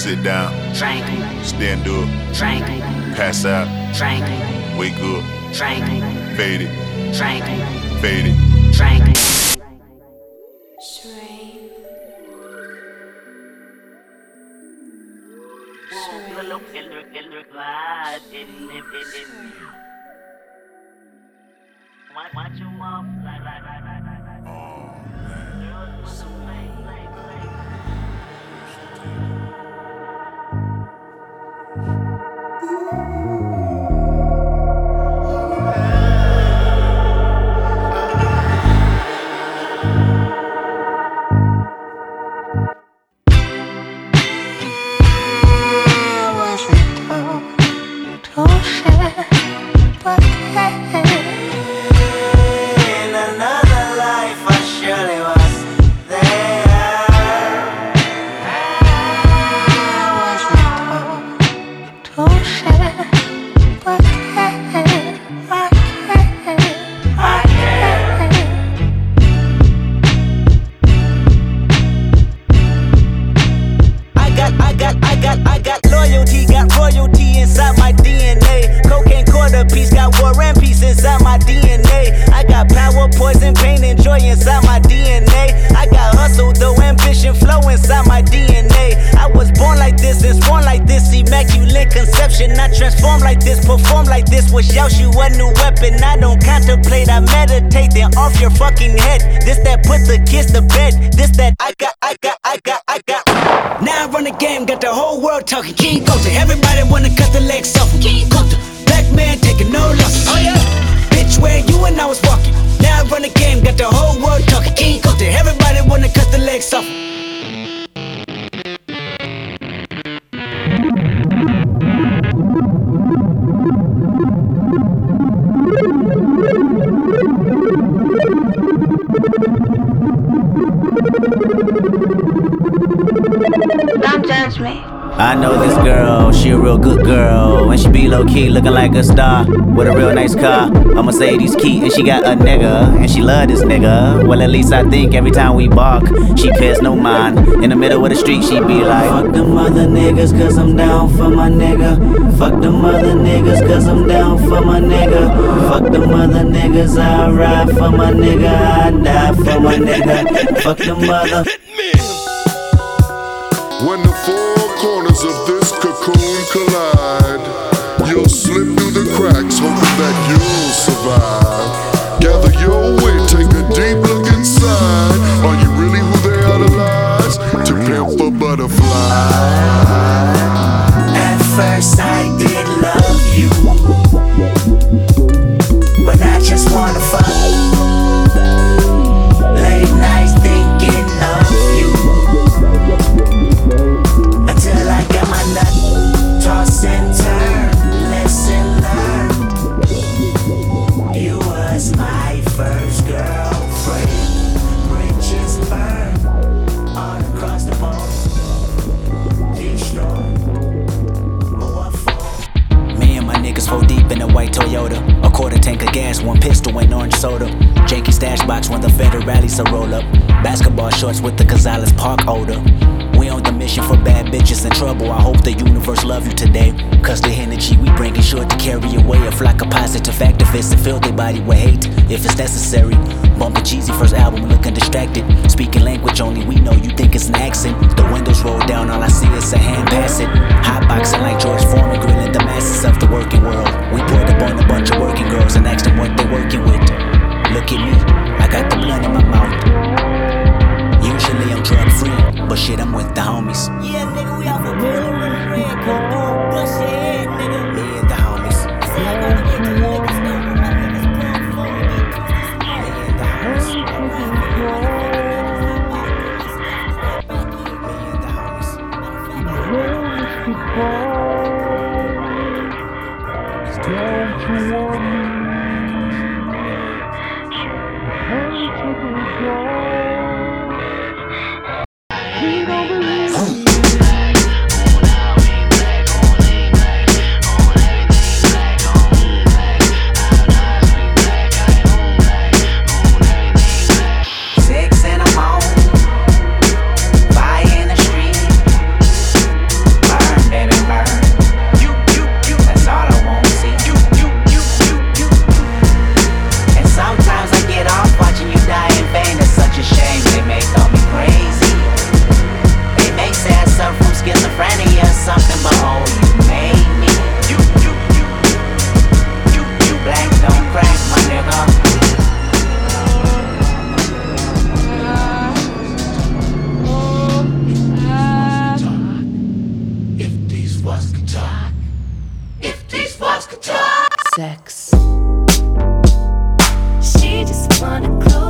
shot. Drink. Sit down. Drink. Stand up. Drink. Pass out. Drink. Wake up. Drink. Fade it. Drink. Fade it. Drink. In Transform like this, perform like this, wish out you a new weapon. I don't contemplate, I meditate, then off your fucking head. This that put the kids to bed. This that I got, I got, I got, I got. Now I run the game, got the whole world talking. King Kunta, everybody wanna cut the legs girl. And she be low key, looking like a star. With a real nice car. A Mercedes key, and she got a nigga. And she love this nigga. Well, at least I think every time we bark, she pays no mind. In the middle of the street, she be like, Fuck them other niggas, cause I'm down for my nigga. Fuck them other niggas, cause I'm down for my nigga. Fuck them other niggas, I ride for my nigga. I die for my nigga. Fuck them other. You'll through the cracks, hoping that you'll survive. Gather your wit, take a deep look inside. Are you one pistol, and orange soda. Janky stash box when the federales a roll up. Basketball shorts with the Gonzalez Park odor. On the mission for bad bitches in trouble. I hope the universe love you today. Cause the energy we bring is sure to carry away a flock of positive activists and fill their body with hate if it's necessary. Bumping cheesy first album, looking distracted. Speaking language only we know you think it's an accent. The windows roll down, all I see is a hand pass it. Hotboxing like George Foreman, grilling the masses of the working world. We poured up on a bunch of working girls and asked them what they're working with. Look at me, I got the blunt in my mouth. Six and I'm Sex. She just wanna close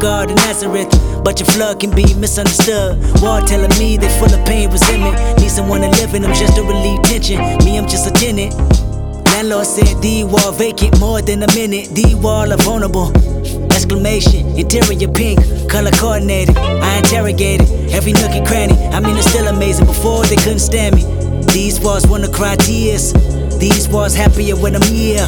God of Nazareth. But your flood can be misunderstood. Wall telling me they full of pain, resentment. Need someone to live in them just to relieve tension. Me, I'm just a tenant. Landlord said the wall vacant more than a minute. The wall are vulnerable. Exclamation, interior pink, color coordinated. I interrogated every nook and cranny. I mean, it's still amazing. Before they couldn't stand me. These walls wanna cry tears. These walls happier when I'm here.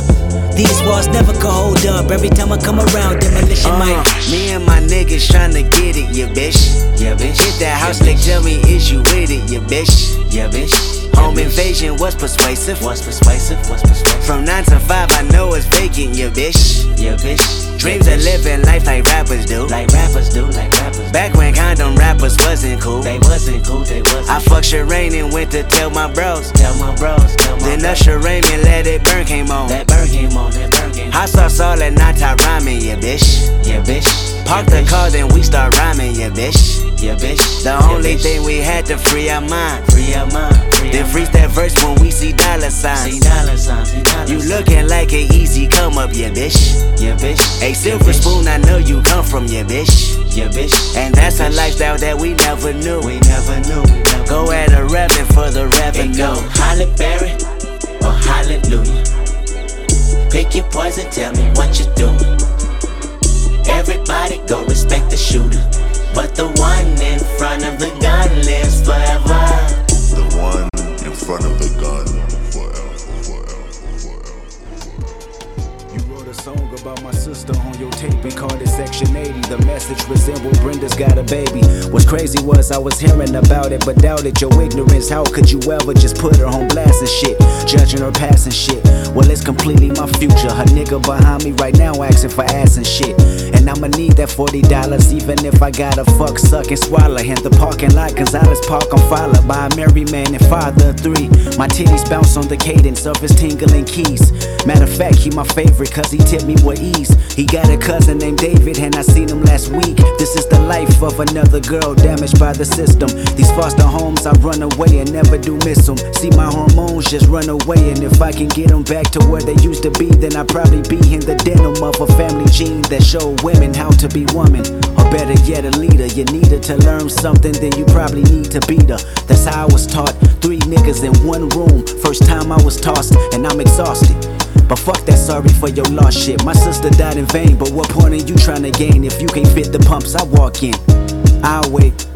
These walls never can hold up. Every time I come around, demolition Uh, might. me and my niggas tryna get it, yeah, bitch. Yeah, bitch. Hit that house, they tell me, is you with it, yeah, bitch. Yeah, bitch. Home invasion was persuasive. Was persuasive, was persuasive. From 9 to 5, I know it's vacant, yeah, bitch. Yeah, bitch. Dreams of living life like rappers do. Like rappers do, like wrappers. Back when condom rappers wasn't cool. They wasn't cool, they wasn't. I fucked Sherane and went to tell my bros. Tell my bros, tell my Then Usher Raymond let it burn came on. That burn came on, that burn came on. Hot sauce all that night, I rhyming, yeah, bitch. Yeah, bitch. Park the car, then we start rhyming, yeah, only thing we had to free our mind. Free our mind. Then freeze that verse when we see dollar signs. See dollar signs. See dollar you looking like an easy come up, yeah, bitch. Yeah, bitch. A silver spoon, I know you come from, yeah, bitch. Yeah, bitch. And that's a lifestyle that we never knew. We never knew. We never go at a revenue for the revenue. Go Halle Berry or Hallelujah. Pick your poison, tell me what you doing. Everybody go respect the shooter. But the one in front of the gun lives forever. The one in front of the gun. About my sister on your tape and called it Section 80. The message resembled Brenda's got a baby. What's crazy was I was hearing about it, but doubted your ignorance. How could you ever just put her on blast and shit? Judging her past and shit. Well, it's completely my future. Her nigga behind me right now asking for ass and shit. And I'ma need that $40 even if I gotta fuck, suck, and swallow. In the parking lot, Gonzalez Park, I'm followed by a married man and father of three. My titties bounce on the cadence of his tingling keys. Matter of fact, he my favorite cause he tipped me with ease. He got a cousin named David and I seen him last week. This is the life of another girl damaged by the system. These foster homes, I run away and never do miss them. See my hormones just run away and if I can get them back to where they used to be, then I'd probably be in the denim of a family gene that show women how to be woman. Or better yet, a leader. You needed to learn something, then you probably need to beat her. That's how I was taught. Three niggas in one room. First time I was tossed, and I'm exhausted. But fuck that sorry for your lost shit. My sister died in vain, but what point are you trying to gain if you can't fit the pumps I walk in? I'll wait.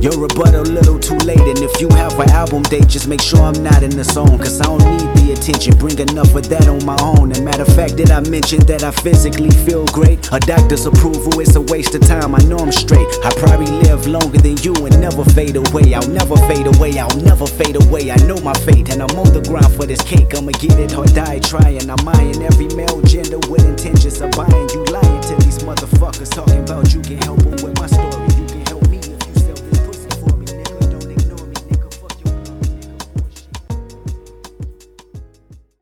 Your rebuttal a little too late, and if you have an album date, just make sure I'm not in the zone. Cause I don't need the attention, bring enough of that on my own. And matter of fact, did I mention that I physically feel great? A doctor's approval is a waste of time, I know I'm straight. I probably live longer than you and never fade away. I'll never fade away, I'll never fade away. I know my fate, and I'm on the ground for this cake. I'ma get it or die trying. I'm eyeing every male gender with intentions of buying. You lying to these motherfuckers talking about you can help 'em with my story.